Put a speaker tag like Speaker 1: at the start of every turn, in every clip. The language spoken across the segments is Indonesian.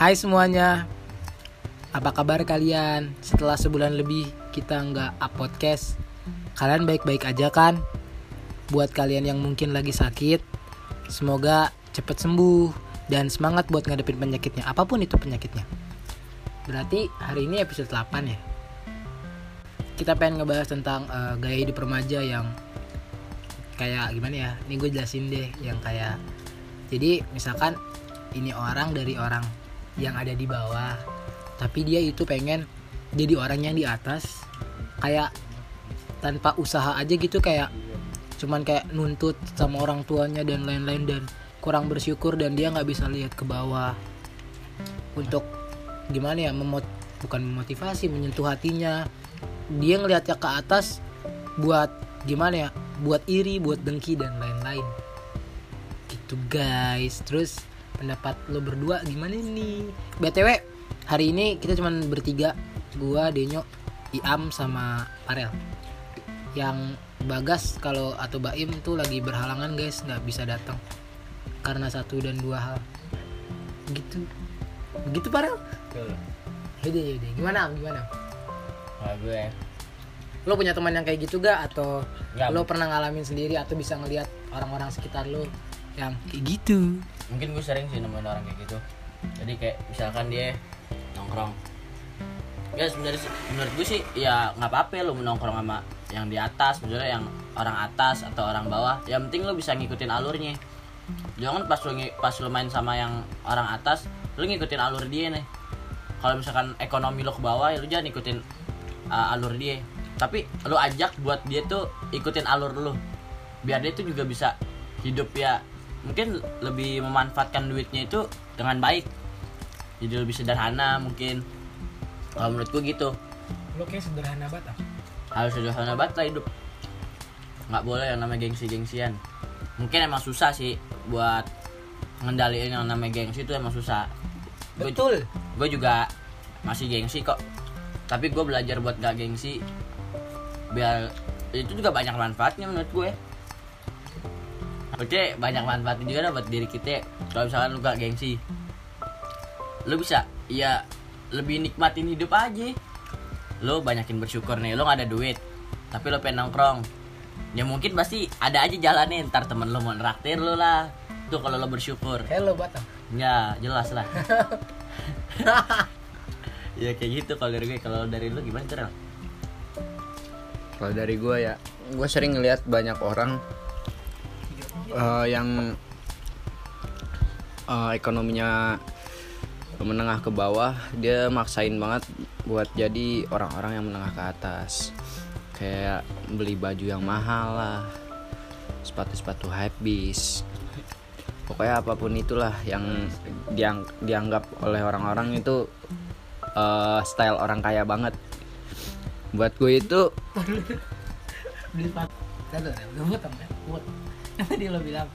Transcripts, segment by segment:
Speaker 1: Hai semuanya Apa kabar kalian? Setelah sebulan lebih kita nggak up podcast Kalian baik-baik aja kan? Buat kalian yang mungkin lagi sakit Semoga cepet sembuh Dan semangat buat ngadepin penyakitnya Apa pun itu penyakitnya Berarti hari ini episode 8 ya Kita pengen ngebahas tentang eh, gaya hidup remaja yang Kayak gimana ya Ini gue jelasin deh Yang kayak Jadi misalkan ini orang dari orang yang ada di bawah. Tapi dia itu pengen jadi orang yang di atas. Kayak tanpa usaha aja gitu kayak cuman kayak nuntut sama orang tuanya dan lain-lain dan kurang bersyukur dan dia nggak bisa lihat ke bawah. Untuk gimana ya memot bukan memotivasi menyentuh hatinya. Dia ngelihatnya ke atas buat gimana ya buat iri buat dengki dan lain-lain. Gitu guys. Terus pendapat lo berdua gimana nih btw hari ini kita cuman bertiga. Gua Denyo Iam sama Parel. Yang Bagas kalau atau Baim tuh lagi berhalangan guys. Nggak bisa datang. Karena satu dan dua hal. Gitu. Begitu Parel? Yaudah yaudah. Gimana Am? gimana?
Speaker 2: Gue
Speaker 1: lo punya teman yang kayak gitu gak atau
Speaker 2: Nggak.
Speaker 1: lo pernah ngalamin sendiri atau bisa ngelihat orang-orang sekitar lo yang kayak gitu.
Speaker 2: Mungkin gue sering sih nemuin orang kayak gitu. Jadi kayak misalkan dia nongkrong. Ya sebenarnya menurut gue sih ya nggak apa-apa lu nongkrong sama yang di atas sebenarnya yang orang atas atau orang bawah. Yang penting lu bisa ngikutin alurnya. Jangan pas ngi- pas lu main sama yang orang atas lu ngikutin alur dia nih. Kalau misalkan ekonomi lu ke bawah ya lu jangan ikutin uh, alur dia. Tapi lu ajak buat dia tuh ikutin alur lu. Biar dia tuh juga bisa hidup ya mungkin lebih memanfaatkan duitnya itu dengan baik. Jadi lebih sederhana mungkin. Kalau menurut gue gitu.
Speaker 1: Lo kayak sederhana banget ah.
Speaker 2: harus sederhana banget lah hidup. Nggak boleh yang namanya gengsi-gengsian. Mungkin emang susah sih buat ngendaliin yang namanya gengsi itu emang susah.
Speaker 1: Betul.
Speaker 2: gue juga masih gengsi kok. Tapi gue belajar buat gak gengsi biar itu juga banyak manfaatnya menurut gue oke banyak manfaatnya juga dah buat diri kita kalau misalkan lu gak gengsi lu bisa ya lebih nikmatin hidup aja lu banyakin bersyukur nih lu gak ada duit tapi lu pengen nongkrong ya mungkin pasti ada aja jalannya ntar temen lu mau neraktir lu lah tuh kalau lu bersyukur
Speaker 1: hello Batam
Speaker 2: Ya jelas lah. ya kayak gitu kalau dari gue. Kalau dari lu gimana tuh? Rel?
Speaker 3: Kalau dari gue ya, gue sering ngeliat banyak orang eh, yang eh, ekonominya menengah ke bawah, dia maksain banget buat jadi orang-orang yang menengah ke atas. Kayak beli baju yang mahal lah, sepatu-sepatu hypebeast. Pokoknya apa pun itulah yang diang- dianggap oleh orang-orang itu eh, style orang kaya banget. Buat gue itu
Speaker 1: Tadi lo bilang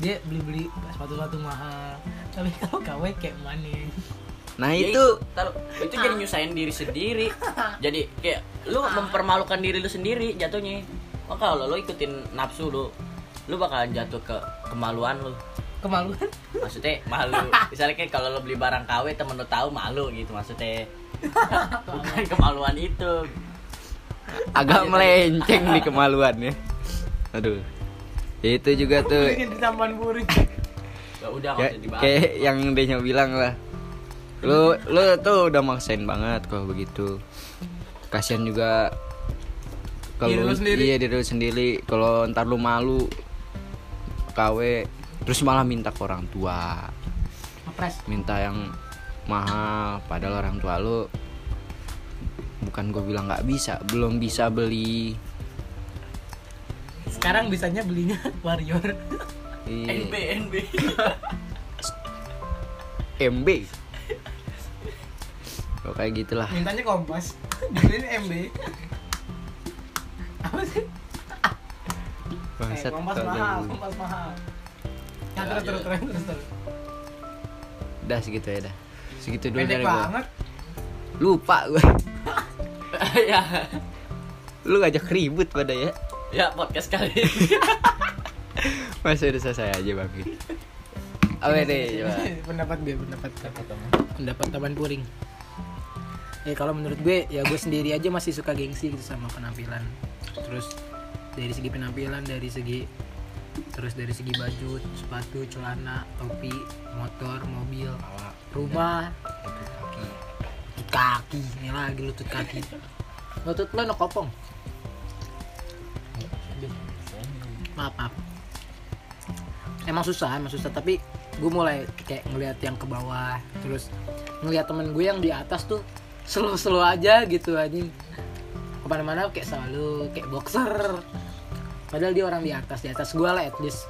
Speaker 1: dia beli beli sepatu sepatu mahal tapi kalau KW kayak mana
Speaker 3: Nah
Speaker 2: Ya
Speaker 3: itu
Speaker 2: taruh itu jadi nyusahin diri sendiri. jadi kayak lu mempermalukan diri lu sendiri jatuhnya. Maka kalau lu ikutin nafsu lu, lu bakalan jatuh ke kemaluan lu.
Speaker 1: kemaluan
Speaker 2: Maksudnya malu. Misalnya kayak kalau lu beli barang KW temen lu tahu malu gitu maksudnya. Bukan kemaluan itu.
Speaker 3: agak melenceng di kemaluan ya. Aduh. Itu juga tuh.
Speaker 1: di taman buri
Speaker 2: Ya udah
Speaker 3: kayak, yang Denyo bilang lah. Lu lu tuh udah maksain banget kalau begitu. Kasihan juga kalau iya diri lu sendiri. Kalau ntar lu malu KW terus malah minta ke orang tua.
Speaker 1: Ngepres.
Speaker 3: Minta yang mahal padahal orang tua lu bukan gue bilang nggak bisa belum bisa beli
Speaker 1: sekarang bisanya belinya warrior.
Speaker 3: Iya.
Speaker 2: NB NB.
Speaker 3: MB oh, kayak gitulah.
Speaker 1: Mintanya kompas. Dibeliin MB apa sih? Eh,
Speaker 3: Bangsat,
Speaker 1: kompas
Speaker 3: kalau
Speaker 1: mahal kompas mahal. Nah,
Speaker 2: Ya,
Speaker 1: terus terus terus terus terus.
Speaker 3: Dah segitu ya dah. Segitu dulu dari gua.
Speaker 1: banget.
Speaker 3: Lupa gue
Speaker 2: ya.
Speaker 3: lu ngajak ribut pada ya
Speaker 2: Ya podcast kali ini.
Speaker 3: masa udah selesai aja bang. Apa deh coba.
Speaker 1: pendapat gue pendapat pendapat teman puring. Ya kalau menurut gue ya gue sendiri aja masih suka gengsi gitu sama penampilan. Terus dari segi penampilan dari segi terus dari segi baju sepatu celana topi motor mobil rumah. Lutut kaki. Ini lagi lutut kaki. Lutut lo no kopong maaf maaf emang susah emang susah tapi gue mulai kayak ngelihat yang ke bawah terus ngelihat temen gue yang di atas tuh slow slow aja gitu anjing ke mana-mana kayak selalu kayak boxer padahal dia orang di atas di atas gue lah at least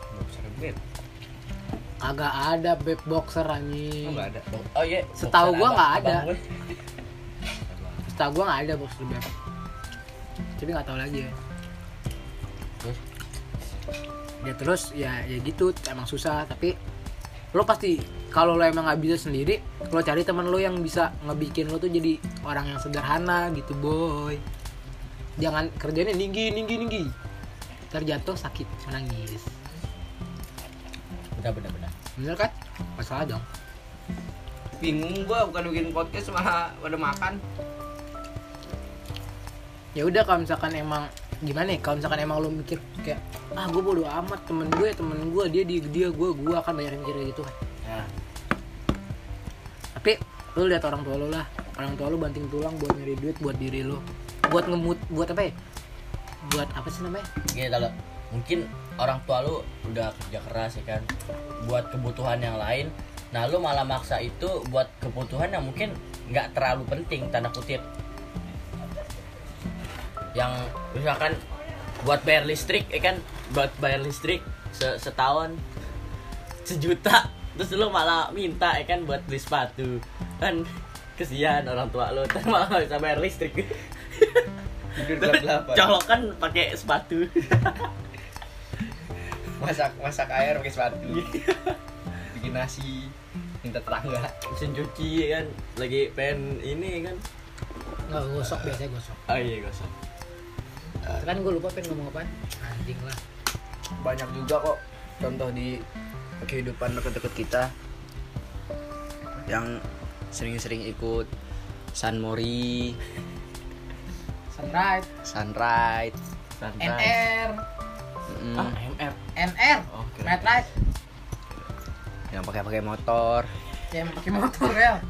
Speaker 1: agak ada beb boxer anjing
Speaker 3: Enggak ada.
Speaker 2: Oh iya.
Speaker 1: Setahu
Speaker 2: abang-
Speaker 1: nggak ada.
Speaker 2: gue.
Speaker 1: setahu gue nggak ada boxer beb tapi nggak tahu lagi ya? Ya terus ya ya gitu emang susah tapi lo pasti kalau lo emang nggak bisa sendiri lo cari teman lo yang bisa ngebikin lo tuh jadi orang yang sederhana gitu boy. Jangan kerjanya tinggi tinggi tinggi terjatuh sakit menangis
Speaker 2: Benar benar benar.
Speaker 1: bener kan? Masalah dong.
Speaker 3: Bingung gua bukan bikin podcast malah pada makan.
Speaker 1: Ya udah kalau misalkan emang gimana ya? Kalau misalkan emang lo mikir kayak ah gue bodo amat temen gue temen gue dia dia dia gue gue akan banyak yang mikir kayak gitu. Kan
Speaker 2: Nah,
Speaker 1: tapi lu lihat orang tua lu lah. Orang tua lu banting tulang buat nyari duit buat diri lu buat ngemut buat apa ya? Buat apa sih namanya?
Speaker 2: Gini kalau mungkin orang tua lu udah kerja keras ya kan? Buat kebutuhan yang lain. Nah lu malah maksa itu buat kebutuhan yang mungkin nggak terlalu penting tanda kutip yang misalkan buat bayar listrik ya kan? Buat bayar listrik se- setahun sejuta terus lu malah minta ya kan buat beli sepatu. Kan kesian orang tua lu kan malah nggak bisa bayar listrik.
Speaker 3: Tidur jam 8.
Speaker 2: colokan pakai sepatu.
Speaker 3: Masak masak air pakai sepatu. Bikin nasi minta tetangga.
Speaker 2: mesin cuci ya kan? Lagi pengen ini kan?
Speaker 1: Nggak gosok biasanya gosok.
Speaker 2: Oh iya gosok
Speaker 1: kan gue lupa pengen ngomong apa anjing lah.
Speaker 3: Banyak juga kok contoh di kehidupan deket-deket kita yang sering-sering ikut Sunmori,
Speaker 1: sunrise.
Speaker 3: Sunride,
Speaker 1: NR
Speaker 3: mm,
Speaker 2: ah MR
Speaker 1: NR
Speaker 2: oh
Speaker 1: ride
Speaker 3: yang pakai-pakai motor.
Speaker 1: yang pakai motor ya.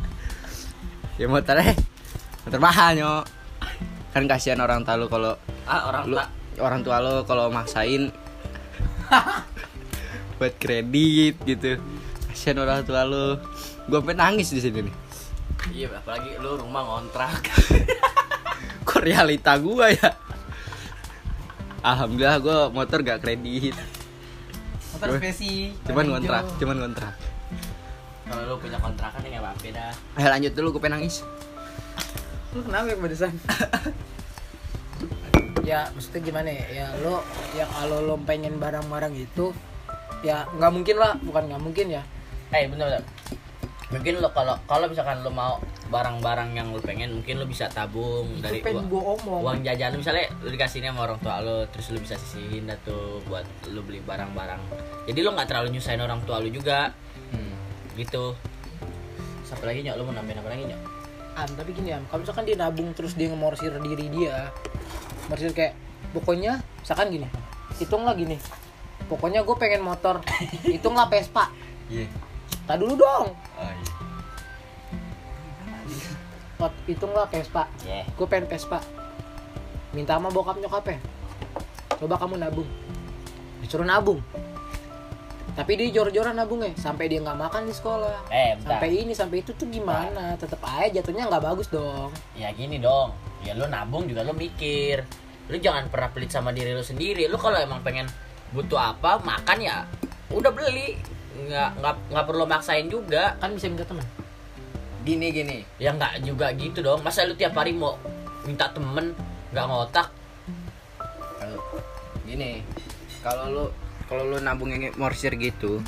Speaker 3: Ya motornya motor mahal nyok. Kan kasihan orang tua lu kalau
Speaker 2: ah orang
Speaker 3: lu orang tua lo kalau maksain. Buat kredit gitu. Kasihan orang tua lo. Gue sampai nangis di sini nih.
Speaker 2: Iya apalagi lu rumah ngontrak.
Speaker 3: Kok realita gue ya? Alhamdulillah gue motor gak kredit.
Speaker 1: Motor spesi.
Speaker 3: cuman ngontrak cuman ngontrak.
Speaker 2: Kalau lu punya kontrakan ya nggak apa-apa dah.
Speaker 3: Ayo lanjut dulu gue pengen nangis.
Speaker 1: Lu kenapa ya pedesan ya maksudnya gimana ya? Ya lo ya kalau lo pengen barang-barang itu ya nggak mungkin lah. Bukan nggak mungkin ya.
Speaker 2: Eh bener bener. Mungkin lo kalau kalau misalkan lo mau barang-barang yang lo pengen mungkin lo bisa tabung
Speaker 1: itu
Speaker 2: dari
Speaker 1: pengen omong.
Speaker 2: uang jajan. Lo misalnya lo dikasihnya sama orang tua lo terus lo bisa sisihin dah tuh buat lo beli barang-barang. Jadi lo nggak terlalu nyusahin orang tua lo juga.
Speaker 3: Hmm.
Speaker 2: gitu. Satu lagi nyok? Lo mau nambahin apa lagi nyok?
Speaker 1: Am, tapi gini am. Kalau misalkan dia nabung terus dia ngemorsir diri dia morsir kayak pokoknya misalkan gini hitunglah gini. Pokoknya gue pengen motor hitunglah Vespa.
Speaker 3: Iya.
Speaker 1: Tak dulu dong.
Speaker 3: Oh, iya.
Speaker 1: Pot, hitunglah Vespa.
Speaker 2: Yeah.
Speaker 1: gue pengen Vespa. Minta sama bokap nyokapnya coba kamu nabung. Disuruh nabung. Tapi dia jor-joran nabungnya sampai dia nggak makan di sekolah.
Speaker 2: Eh bentar.
Speaker 1: Sampai ini sampai itu tuh gimana? Tetap aja jatuhnya nggak bagus dong.
Speaker 2: Ya gini dong ya lo nabung juga lo mikir. Lo jangan pernah pelit sama diri lo sendiri. Lo kalau emang pengen butuh apa makan ya udah beli. Nggak nggak nggak perlu maksain juga.
Speaker 1: Kan bisa minta teman
Speaker 3: gini gini.
Speaker 2: Ya nggak juga gitu dong. Masa lu tiap hari mau minta temen nggak ngotak?
Speaker 3: Gini. Kalau lu kalau lu nabungnya morsir gitu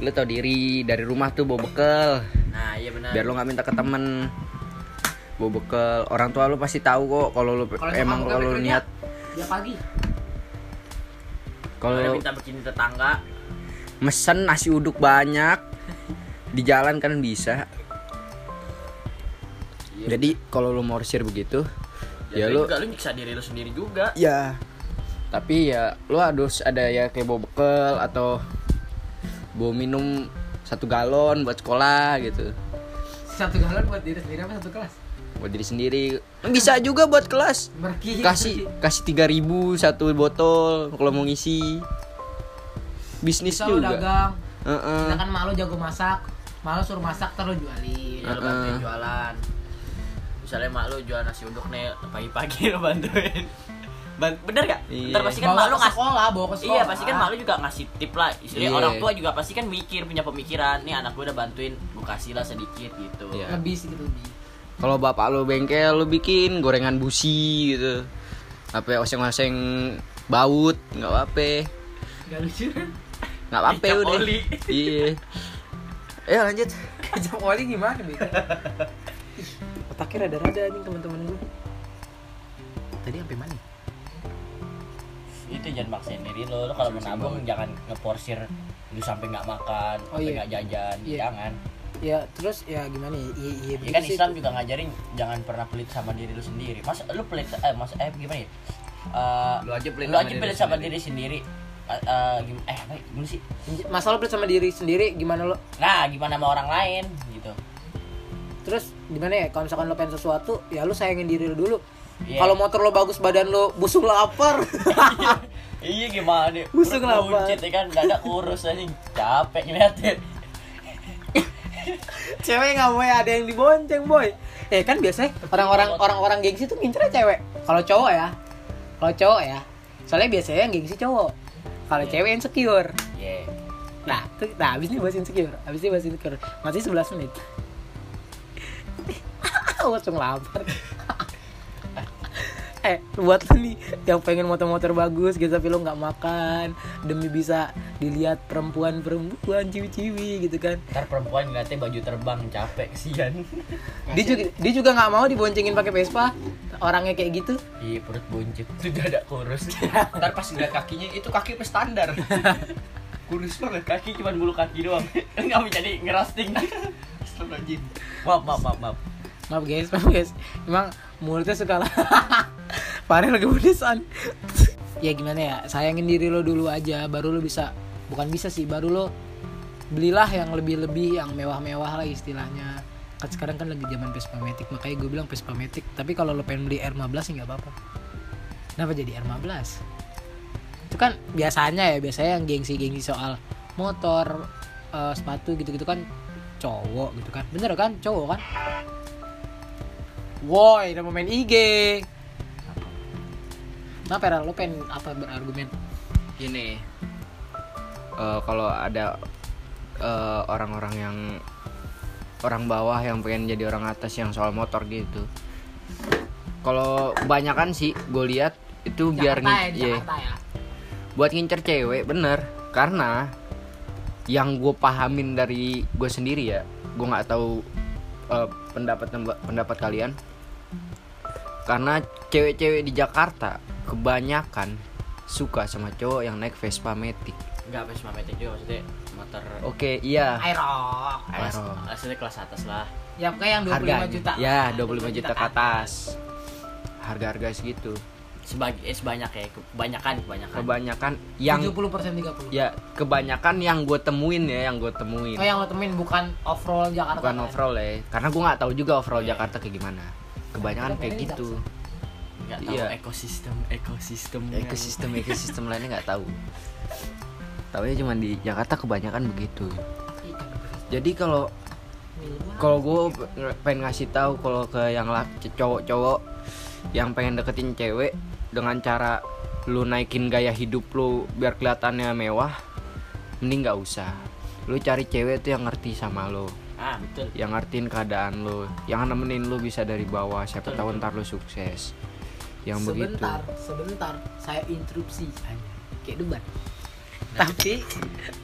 Speaker 3: lu tau diri dari rumah tuh bawa bekal
Speaker 2: nah iya benar.
Speaker 3: Biar lu nggak minta ke temen bawa bekal. Orang tua lu pasti tahu kok kalau lu
Speaker 1: Kalau
Speaker 3: emang kalau lu niat.
Speaker 1: ya pagi.
Speaker 2: Kalau minta begini tetangga.
Speaker 3: Mesen nasi uduk banyak. Di jalan kan bisa. Jadi kalau lu morsir begitu ya, lu
Speaker 2: juga lu nyiksa diri lu sendiri juga.
Speaker 3: Ya. Tapi ya lu harus ada ya kayak bawa bekal atau bawa minum satu galon buat sekolah gitu.
Speaker 1: Satu galon buat diri sendiri apa satu kelas?
Speaker 3: Buat diri sendiri bisa juga buat kelas
Speaker 1: Merki.
Speaker 3: kasih kasih tiga ribu satu botol kalau mau ngisi bisnis
Speaker 1: Bisa
Speaker 3: juga
Speaker 1: dagang.
Speaker 3: Heeh.
Speaker 1: Misalkan mak lu jago masak, mak lu suruh masak terus jualin.
Speaker 2: ya lu bantuin jualan misalnya mak lu jual nasi uduk nih pagi-pagi lu bantuin Ban- bener gak?
Speaker 3: Iya.
Speaker 2: Ntar pasti kan
Speaker 1: Bawa
Speaker 2: mak lu
Speaker 1: ke
Speaker 2: ngasih
Speaker 1: sekolah, bawa ke sekolah.
Speaker 2: Iya pasti kan mak lu juga ngasih tip lah Istilahnya
Speaker 3: Iya.
Speaker 2: orang tua juga pasti kan mikir punya pemikiran Nih anak gue udah bantuin gue kasih lah sedikit gitu
Speaker 3: Iya.
Speaker 1: Lebih sih gitu lebih.
Speaker 3: Kalau bapak lu bengkel lu bikin gorengan busi gitu apa oseng-oseng baut nggak apa
Speaker 1: Gak lucu kan?
Speaker 3: nggak apa
Speaker 2: Kecap
Speaker 3: udah
Speaker 2: oli.
Speaker 3: iya Ayo lanjut
Speaker 1: Kecap oli gimana nih? Otaknya rada-rada anjing teman-teman gue. Tadi sampai mana?
Speaker 2: Itu jangan maksain diri lo Lo kalau mau nabung jangan ngeporsir Lu sampai nggak makan
Speaker 1: Oh,
Speaker 2: Sampai
Speaker 1: iya.
Speaker 2: nggak jajan
Speaker 1: Iya.
Speaker 2: Jangan
Speaker 1: Ya terus ya gimana ya? Iya iya
Speaker 2: Ya kan Islam juga ngajarin Jangan pernah pelit sama diri lu sendiri Mas lu pelit Eh mas eh gimana ya Eh,
Speaker 3: Lu aja pelit
Speaker 2: lu
Speaker 3: sama
Speaker 2: aja
Speaker 3: diri
Speaker 2: pelit sama
Speaker 3: sendiri.
Speaker 2: diri sendiri Eh, eh, gim- eh apa ya? gimana sih
Speaker 1: Masalah pelit sama diri sendiri gimana lo?
Speaker 2: Nah gimana sama orang lain gitu
Speaker 1: Terus gimana ya? Kalau misalkan lo pengen sesuatu, ya lo sayangin diri lo dulu.
Speaker 2: Iya.
Speaker 1: Kalau motor lo bagus, badan lo busung lapar.
Speaker 2: Iya gimana nih
Speaker 1: Busuk
Speaker 2: Perut
Speaker 1: kenapa?
Speaker 2: buncit ya kan Dada kurus aja Capek ngeliatin
Speaker 1: cewek nggak ya ada yang dibonceng boy. Eh kan biasanya orang-orang orang-orang gengsi tuh ngincer cewek. Kalau cowok ya, kalau cowok ya, soalnya biasanya yang gengsi cowok. Kalau
Speaker 2: Iya.
Speaker 1: cewek insecure.
Speaker 2: Iya
Speaker 1: Nah, tuh, nah abis ini bahas insecure. Abis ini bahas insecure. Masih 11 menit. Langsung lapar. Eh, buat lu nih yang pengen motor-motor bagus gitu tapi lu nggak makan demi bisa dilihat perempuan-perempuan ciwi-ciwi gitu kan.
Speaker 2: Ntar perempuan ngeliatnya baju terbang capek kesian
Speaker 1: Dia juga dia juga nggak mau diboncengin pakai Vespa. Orangnya kayak gitu.
Speaker 2: Iya perut buncit Itu dada kurus
Speaker 3: ntar pas ngeliat kakinya itu kaki standar
Speaker 2: Kurus banget Kaki cuma bulu kaki doang Nggak mau jadi ngerosting
Speaker 3: Astagfirullahaladzim
Speaker 2: Maaf maaf maaf maaf
Speaker 1: Maaf guys, maaf guys. Emang mulutnya suka lah. Farel lagi pedesan. ya gimana ya? Sayangin diri lo dulu aja, baru lo bisa bukan bisa sih, baru lo belilah yang lebih-lebih yang mewah-mewah lah istilahnya. Kan sekarang kan lagi zaman Vespa Matic, makanya gue bilang Vespa Matic. Tapi kalau lo pengen beli R15 sih nggak apa-apa. Kenapa jadi R15? Itu kan biasanya ya, biasanya yang gengsi-gengsi soal motor, eh, sepatu gitu-gitu kan cowok gitu kan. Bener kan? Cowok kan? Woi, udah mau main IG. Kenapa Rel? Lo pengen apa berargumen?
Speaker 3: ini eh, kalau ada eh, orang-orang yang orang bawah yang pengen jadi orang atas yang soal motor gitu kalau kebanyakan sih gue lihat itu biar
Speaker 1: Jakarta ya,
Speaker 3: ngi-
Speaker 1: di
Speaker 3: iya,
Speaker 1: Jakarta ya.
Speaker 3: buat ngincer cewek bener karena yang gue pahamin dari gue sendiri ya gue nggak tahu eh, pendapat pendapat kalian karena cewek-cewek di Jakarta kebanyakan suka sama cowok yang naik Vespa Matic
Speaker 2: Enggak Vespa Matic juga maksudnya Motor
Speaker 3: oke iya
Speaker 1: Aerox.
Speaker 2: kelas,
Speaker 3: Aero.
Speaker 2: Maksudnya kelas atas lah
Speaker 1: Ya pokoknya yang 25
Speaker 3: harganya
Speaker 1: juta.
Speaker 3: ya
Speaker 1: lah,
Speaker 3: 25 juta ke atas harga-harga segitu
Speaker 2: Sebagi, eh, sebanyak ya Kebanyakan Kebanyakan
Speaker 3: kebanyakan yang
Speaker 1: 70% 30.
Speaker 3: ya kebanyakan yang gue temuin ya yang gue temuin
Speaker 1: Oh yang lo temuin bukan overall Jakarta.
Speaker 3: bukan
Speaker 1: kan?
Speaker 3: overall ya karena gue nggak tahu juga overall
Speaker 2: Iya.
Speaker 3: Jakarta kayak gimana kebanyakan kayak gitu.
Speaker 2: Nggak tahu
Speaker 3: Iya.
Speaker 2: ekosistem Ekosistem
Speaker 3: ekosistem ekosistem lainnya nggak tahu. Tahunya cuma di Jakarta kebanyakan begitu. Jadi kalau kalau gue pengen ngasih tahu kalau ke yang cowok-cowok yang pengen deketin cewek dengan cara lu naikin gaya hidup lu biar kelihatannya mewah mending nggak usah. Lu cari cewek tuh yang ngerti sama lo
Speaker 2: Ah betul
Speaker 3: yang ngertiin keadaan lo yang nemenin lu bisa dari bawah siapa
Speaker 2: Betul,
Speaker 3: tahu
Speaker 2: betul.
Speaker 3: ntar lu sukses yang begitu
Speaker 1: sebentar, sebentar. Saya interupsi. Kayak debat. Tapi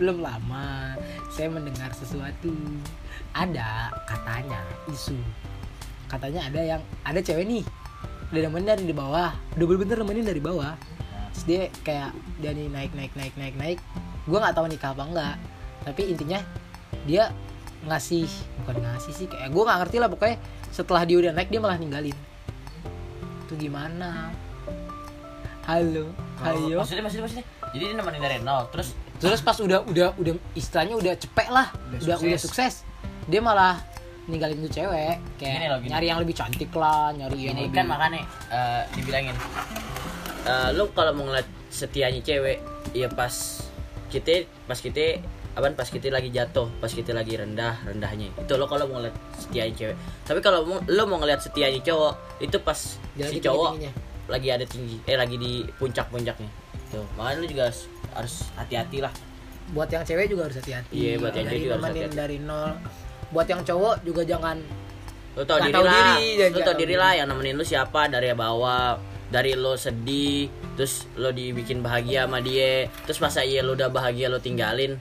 Speaker 1: belum lama saya mendengar sesuatu. Ada katanya isu. Katanya ada yang ada cewek nih. Udah nemenin dari di bawah. Udah bener-bener nemenin dari bawah. Terus dia kayak dia nih naik naik naik naik naik. gue nggak tahu nikah apa enggak tapi intinya dia ngasih bukan ngasih sih kayak gue nggak ngerti lah pokoknya setelah dia udah naik dia malah ninggalin. Itu gimana? Halo hayo
Speaker 2: maksudnya maksudnya maksudnya? Jadi dia nemenin dari nol terus?
Speaker 1: Terus pas udah udah udah istilahnya udah cepek lah
Speaker 3: Udah
Speaker 1: udah udah
Speaker 3: sukses.
Speaker 1: sukses dia malah ninggalin tuh cewek. Kayak
Speaker 2: Gini loh, gini.
Speaker 1: nyari yang lebih cantik lah nyari yang
Speaker 2: ini
Speaker 1: lebih
Speaker 2: kan makanya eh, dibilangin eh, lu kalau mau ngeliat setianya cewek ya pas kita pas kita apa pas kita lagi jatuh pas kita lagi rendah rendahnya. Itu lo kalau mau ngeliat setianya cewek. Tapi kalau lo mau ngeliat setianya cowok itu pas
Speaker 1: Jangan
Speaker 2: si cowok lagi ada tinggi eh lagi di puncak puncaknya tuh makanya lu juga harus- harus hati-hati lah.
Speaker 1: Buat yang cewek juga harus hati-hati.
Speaker 2: Iya, buat yang cewek juga harus hati-hati.
Speaker 1: dari nol. Buat yang cowok juga jangan
Speaker 2: lo tau diri lah. lo tau diri lah yang nemenin lu siapa dari bawah dari lo sedih terus lo dibikin bahagia sama dia terus masa iya lo udah bahagia lo tinggalin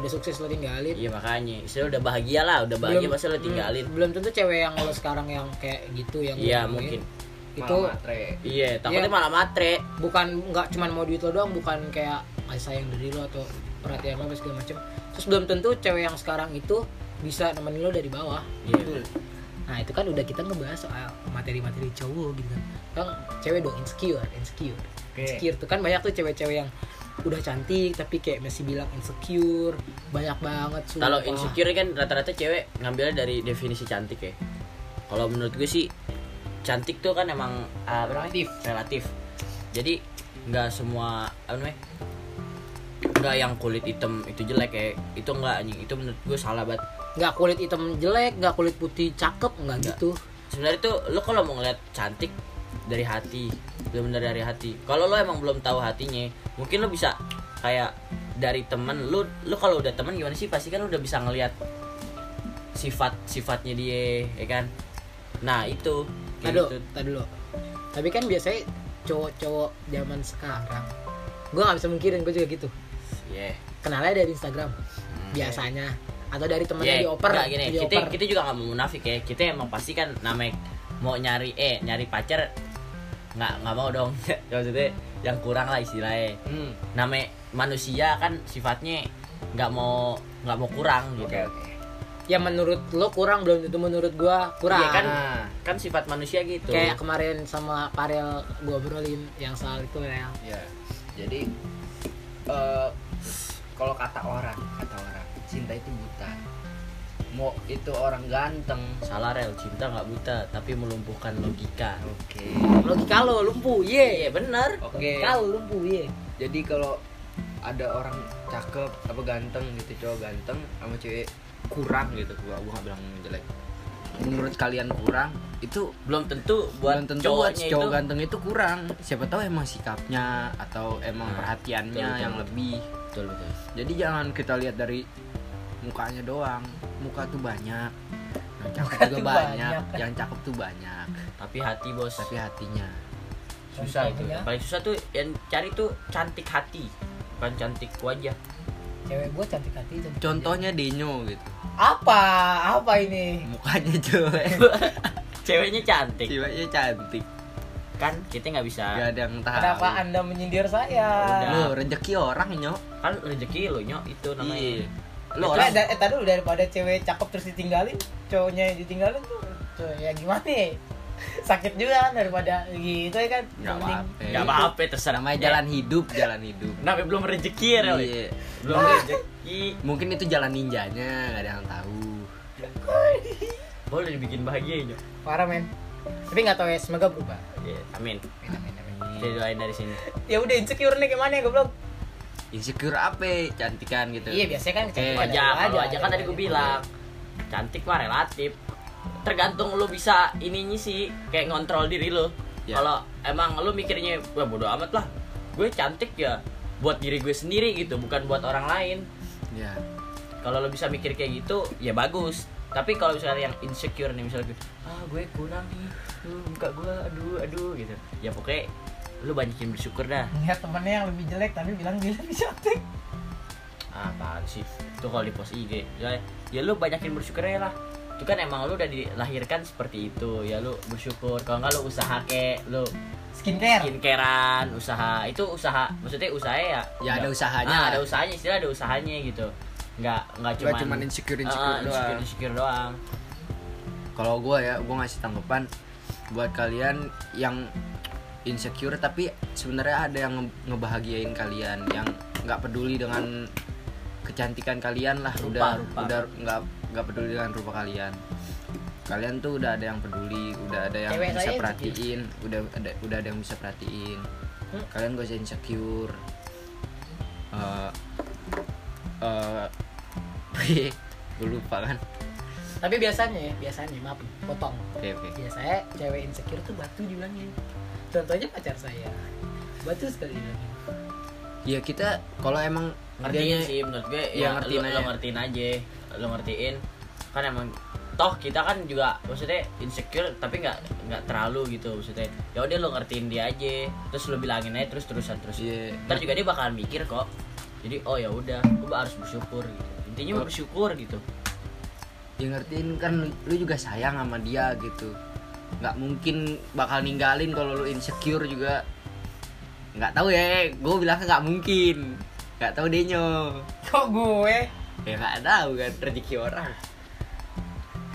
Speaker 1: udah sukses lo tinggalin.
Speaker 2: Iya makanya. Istilah udah bahagia lah udah bahagia masa lo tinggalin.
Speaker 1: hmm, belum tentu cewek yang lo sekarang yang kayak gitu yang
Speaker 2: iya mungkin.
Speaker 1: itu
Speaker 3: Malah matre.
Speaker 2: iya takutnya
Speaker 1: Iya.
Speaker 2: malah matre.
Speaker 1: Bukan nggak cuman mau duit lo doang bukan kayak kasih sayang dari lo atau perhatian lo segala macem. Terus belum tentu cewek yang sekarang itu bisa nemenin lo dari bawah.
Speaker 2: Iya.
Speaker 1: Nah itu kan udah kita ngebahas soal materi-materi cowok gitu kan. Kan cewek dong insecure insecure.
Speaker 3: Oke.
Speaker 1: insecure tuh kan banyak tuh cewek-cewek yang udah cantik tapi kayak masih bilang insecure banyak banget
Speaker 2: kalau insecure kan rata-rata cewek ngambilnya dari definisi cantik ya. Kalau menurut gue sih cantik tuh kan emang uh?
Speaker 3: Relatif.
Speaker 2: relatif. Jadi nggak semua apa namanya? Nggak yang kulit hitam itu jelek ya. Itu nggak anjing. Itu menurut gue salah banget.
Speaker 1: Nggak kulit hitam jelek nggak kulit putih cakep Nggak. gitu.
Speaker 2: Sebenarnya tuh lo kalau mau ngeliat cantik dari hati benar dari hati kalau lo emang belum tahu hatinya mungkin lo bisa kayak dari temen lo lo kalau udah temen gimana sih pasti kan lo udah bisa ngeliat sifat sifatnya dia ya kan nah itu
Speaker 1: Aduh,
Speaker 2: gitu.
Speaker 1: tadi dulu. Tapi kan biasanya cowok-cowok zaman sekarang, gue nggak bisa mungkirin gue juga gitu.
Speaker 2: yeah.
Speaker 1: Kenalnya dari Instagram, biasanya, atau dari temennya
Speaker 2: Yeah,
Speaker 1: dioper,
Speaker 2: nggak, gini, kita
Speaker 1: dioper.
Speaker 2: kita juga nggak mau munafik ya kita emang pasti kan namanya mau nyari eh nyari pacar nggak nggak mau dong maksudnya yang kurang lah istilahnya
Speaker 3: Hmm.
Speaker 2: namanya manusia kan sifatnya nggak mau nggak mau kurang gitu
Speaker 3: Oke oke.
Speaker 1: Ya menurut lo kurang belum tentu menurut gue kurang.
Speaker 2: Iya kan
Speaker 3: Nah.
Speaker 2: kan sifat manusia gitu
Speaker 1: Kayak kemarin sama Parel gue obrolin yang soal itu ya.
Speaker 3: Ya. Jadi eh kalau kata orang, kata orang, cinta itu buta. Mau itu orang ganteng.
Speaker 2: salah rel cinta nggak buta tapi melumpuhkan logika
Speaker 3: Oke.
Speaker 1: Logika lo lumpuh, ye.
Speaker 2: iya bener
Speaker 3: Oke.
Speaker 1: Logika lo lumpuh, ye.
Speaker 3: Jadi kalau ada orang cakep apa ganteng gitu cowok ganteng sama cewek kurang gitu gua gua nggak bilang jelek menurut kalian kurang itu
Speaker 2: belum tentu buat
Speaker 3: belum tentu buat cowok
Speaker 2: itu
Speaker 3: ganteng itu kurang siapa tahu emang sikapnya atau emang
Speaker 2: Nah,
Speaker 3: perhatiannya
Speaker 2: betul, betul,
Speaker 3: yang
Speaker 2: betul.
Speaker 3: lebih
Speaker 2: betul betul
Speaker 3: jadi jangan kita lihat dari mukanya doang. Muka tuh banyak. Yang cakep
Speaker 1: Muka
Speaker 3: juga
Speaker 1: tuh
Speaker 3: banyak.
Speaker 1: banyak.
Speaker 3: yang cakep tuh banyak.
Speaker 2: Tapi hati bos.
Speaker 3: Tapi hatinya.
Speaker 2: Susah itu. yang paling susah tuh yang cari tuh cantik hati. Bukan cantik wajah.
Speaker 1: Cewek gue cantik hati. Cantik
Speaker 3: contohnya Denyo gitu.
Speaker 1: Apa? Apa ini?
Speaker 3: mukanya jelek.
Speaker 2: Ceweknya cantik.
Speaker 3: Ceweknya cantik.
Speaker 2: Kan kita nggak bisa.
Speaker 3: Gak ada yang tahu.
Speaker 1: Kenapa anda menyindir saya?
Speaker 2: Udah.
Speaker 3: lo rezeki orang nyok.
Speaker 2: Kan rezeki lo nyok itu namanya.
Speaker 3: Iya
Speaker 1: Lo
Speaker 3: lo
Speaker 1: orang eh tadi lu daripada cewek cakep terus ditinggalin, cowoknya yang ditinggalin tuh, tuh ya gimana ya? Sakit juga kan daripada gitu ya kan.
Speaker 3: Nggak apa-apa.
Speaker 2: nggak apa-apa terserah
Speaker 3: namanya jalan hidup jalan hidup
Speaker 2: namanya belum rezeki ya Rel?
Speaker 3: iya
Speaker 2: belum rezeki
Speaker 3: mungkin itu jalan ninjanya nggak ada yang tahu
Speaker 2: boleh dibikin bahagia nyok
Speaker 1: Parah men. Tapi nggak tahu ya, semoga berubah.
Speaker 2: Iya, amin
Speaker 1: Amin, amin, amin.
Speaker 2: kita doain dari sini
Speaker 1: Ya udah insecure nih gimana ya goblok?
Speaker 3: Insecure apa? Cantikan gitu.
Speaker 1: Iya biasanya kan
Speaker 3: Oke.
Speaker 1: kecantikan
Speaker 2: wajah kalau wajah kan tadi gue bilang. Cantik mah relatif. Tergantung lo bisa ininya sih kayak ngontrol diri lo
Speaker 3: Ya.
Speaker 2: kalau emang lo mikirnya wah bodo amat lah. Gue cantik ya buat diri gue sendiri gitu bukan buat orang lain.
Speaker 3: Ya
Speaker 2: kalau lo bisa mikir kayak gitu ya bagus. Tapi kalau misalnya yang insecure nih misalnya gue, ah gue kurang nih. Uh, muka gue aduh aduh gitu. Ya pokoknya lu banyakin bersyukur dah.
Speaker 1: Lihat temennya yang lebih jelek tapi bilang dia lebih cantik.
Speaker 2: Ah, apaan sih? Itu kalau di post IG ya, ya lu banyakin bersyukur aja lah. Itu kan emang lu udah dilahirkan seperti itu. Ya lu bersyukur. Kalau nggak lu usaha kek lu
Speaker 1: skincare?
Speaker 2: skincarean usaha. Itu usaha maksudnya usaha ya?
Speaker 3: Ya, ada usahanya.
Speaker 2: Ah, ada usahanya istilah ada usahanya gitu. Nggak nggak
Speaker 3: Nggak
Speaker 2: cuma
Speaker 3: cuman insecure- insecure doang.
Speaker 2: insecure, insecure doang.
Speaker 3: Kalau gue ya gue ngasih tanggapan buat kalian yang insecure tapi sebenarnya ada yang nge- ngebahagiain kalian yang nggak peduli dengan kecantikan kalian lah
Speaker 2: Rupa,
Speaker 3: udah
Speaker 2: rupa.
Speaker 3: udah nggak nggak peduli dengan rupa kalian. Kalian tuh udah ada yang peduli udah ada yang
Speaker 1: Cewek
Speaker 3: bisa perhatiin udah ada udah ada yang bisa perhatiin.
Speaker 1: Hmm.
Speaker 3: kalian gak usah insecure. Eh eh gue lupa kan.
Speaker 1: Tapi biasanya ya biasanya maaf potong.
Speaker 3: Oke oke.
Speaker 1: Biasanya cewek insecure tuh batu dibilangin contohnya pacar saya. Batu sekali dibilangin
Speaker 3: ya kita kalau emang
Speaker 2: ngertiin sih menurut gue
Speaker 3: Iya,
Speaker 2: ya
Speaker 3: ngertiin aja.
Speaker 2: lu ngertiin aja lu ngertiin. Kan emang toh kita kan juga maksudnya insecure tapi nggak nggak terlalu gitu maksudnya. Ya udah lu ngertiin dia aja. Terus lu bilangin aja terus terusan terus.
Speaker 3: Iya.
Speaker 2: ntar juga dia bakalan mikir kok. Jadi oh ya udah gua harus bersyukur gitu. Intinya mah bersyukur gitu.
Speaker 3: Ya ngertiin kan lu, lu juga sayang sama dia gitu nggak mungkin bakal ninggalin kalau lu insecure juga nggak tahu ya gue bilangnya nggak mungkin nggak tahu deh nyo
Speaker 1: kok gue
Speaker 3: ya nggak tahu kan rezeki orang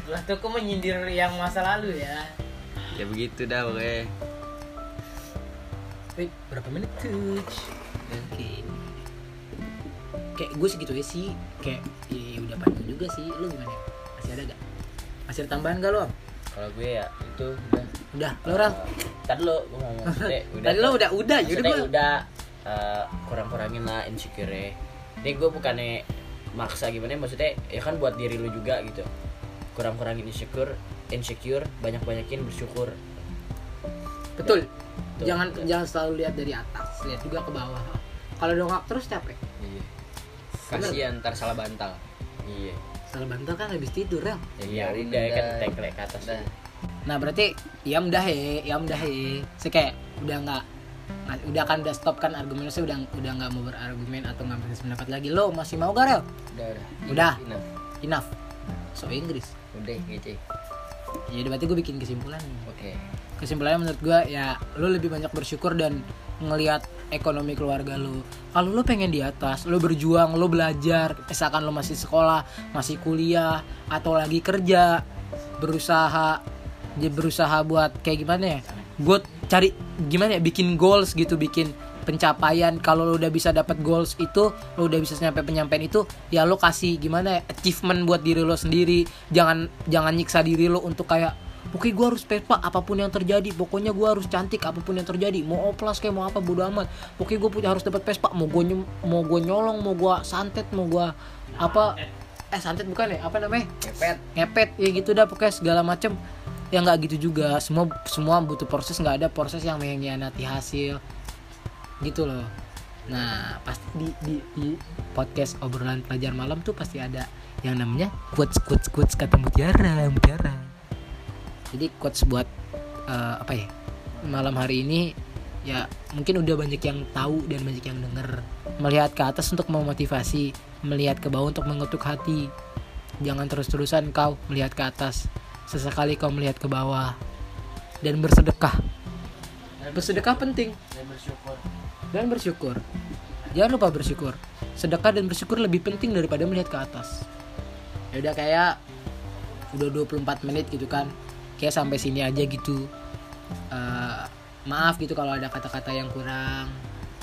Speaker 1: lah tuh kok menyindir yang masa lalu ya
Speaker 3: ya begitu dah oke
Speaker 1: Wait, berapa menit tuh? Oke. Kayak gue segitu ya sih, kayak ya, ya udah panjang juga sih. Lu gimana? Masih ada gak? Masih ada tambahan gak lo?
Speaker 2: Kalau gue ya itu udah
Speaker 1: Udah, lo orang.
Speaker 2: tadi lo gue ngomong udah
Speaker 1: Tadi lo udah udah, ya
Speaker 2: Maksudnya
Speaker 1: udah
Speaker 2: udah eh, kurang-kurangin lah insecure ini gue bukannya maksa gimana maksudnya ya kan buat diri lu juga gitu kurang-kurangin insecure insecure banyak-banyakin bersyukur
Speaker 1: Betul.
Speaker 2: Betul,
Speaker 1: jangan
Speaker 2: betul.
Speaker 1: jangan selalu lihat dari atas, lihat juga ke bawah. Kalau dongak terus capek.
Speaker 3: iya kasihan ntar salah bantal
Speaker 2: iya
Speaker 1: Salah bantal kan habis tidur ya.
Speaker 2: ya, ya
Speaker 3: Biarin
Speaker 2: udah kan teklek ke atas
Speaker 3: Udah.
Speaker 1: Nah berarti ya udah he, ya udah he. Saya kayak udah nggak udah kan udah stop kan argumennya saya udah udah nggak mau berargumen atau nggak berbeda pendapat lagi lo masih mau gak Rel?
Speaker 3: udah udah
Speaker 1: Udah.
Speaker 3: Enough.
Speaker 1: enough so Inggris
Speaker 3: udah gitu
Speaker 1: ya udah berarti gue bikin kesimpulan
Speaker 3: oke
Speaker 1: kesimpulannya menurut gue ya lo lebih banyak bersyukur dan ngelihat ekonomi keluarga lo kalau lo pengen di atas lo berjuang lo belajar misalkan lo masih sekolah masih kuliah atau lagi kerja berusaha dia berusaha buat kayak gimana ya? Gue cari gimana ya bikin goals gitu bikin pencapaian. Kalau lo udah bisa dapat goals itu lo udah bisa nyampe penyampaian itu ya lo kasih gimana ya achievement buat diri lo sendiri. Jangan jangan nyiksa diri lo untuk kayak oke gue harus pepa apa pun yang terjadi. Pokoknya gue harus cantik apa pun yang terjadi. Mau oplas kayak mau apa bodo amat. Pokoknya gue punya harus dapat pespa mau gue mau gue nyolong mau gue santet mau gue apa? Eh santet bukan ya? Apa namanya?
Speaker 3: Kepet
Speaker 1: ngepet. Ya gitu dah pokoknya segala macem. Ya nggak gitu juga. Semua semua butuh proses. Nggak ada proses yang mengkhianati hasil. Gitu loh. Nah pasti di, di, di podcast obrolan pelajar malam tuh pasti ada yang namanya quotes quotes quotes kata mutiara mutiara jadi quotes buat eh, apa ya malam hari ini ya mungkin udah banyak yang tahu dan banyak yang denger. Melihat ke atas untuk memotivasi melihat ke bawah untuk mengetuk hati. Jangan terus-terusan kau melihat ke atas sesekali kau melihat ke bawah dan bersedekah. Bersedekah penting.
Speaker 2: Dan bersyukur.
Speaker 1: Dan bersyukur. Jangan lupa bersyukur. Sedekah dan bersyukur lebih penting daripada melihat ke atas. Ya udah kayak udah 24 menit gitu kan kayak sampai sini aja gitu. Eh, maaf gitu kalau ada kata-kata yang kurang.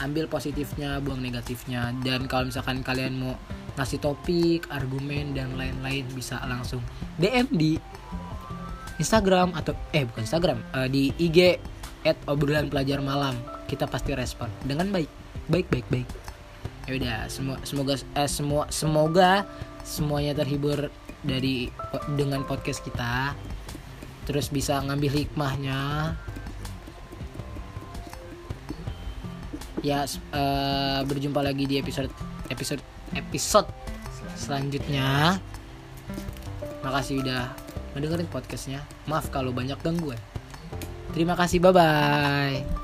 Speaker 1: Ambil positifnya buang negatifnya. Dan kalau misalkan kalian mau ngasih topik argumen dan lain-lain bisa langsung DM di Instagram atau eh bukan Instagram eh, di IG at obrolan pelajar malam. Kita pasti respon dengan baik. Baik baik baik. Ya udah semoga eh, semua semoga semuanya terhibur dari dengan podcast kita terus bisa ngambil hikmahnya. Ya eh, berjumpa lagi di episode episode episode selanjutnya. Makasih udah mendengarin podcastnya. Maaf kalau banyak gangguan. Terima kasih bye bye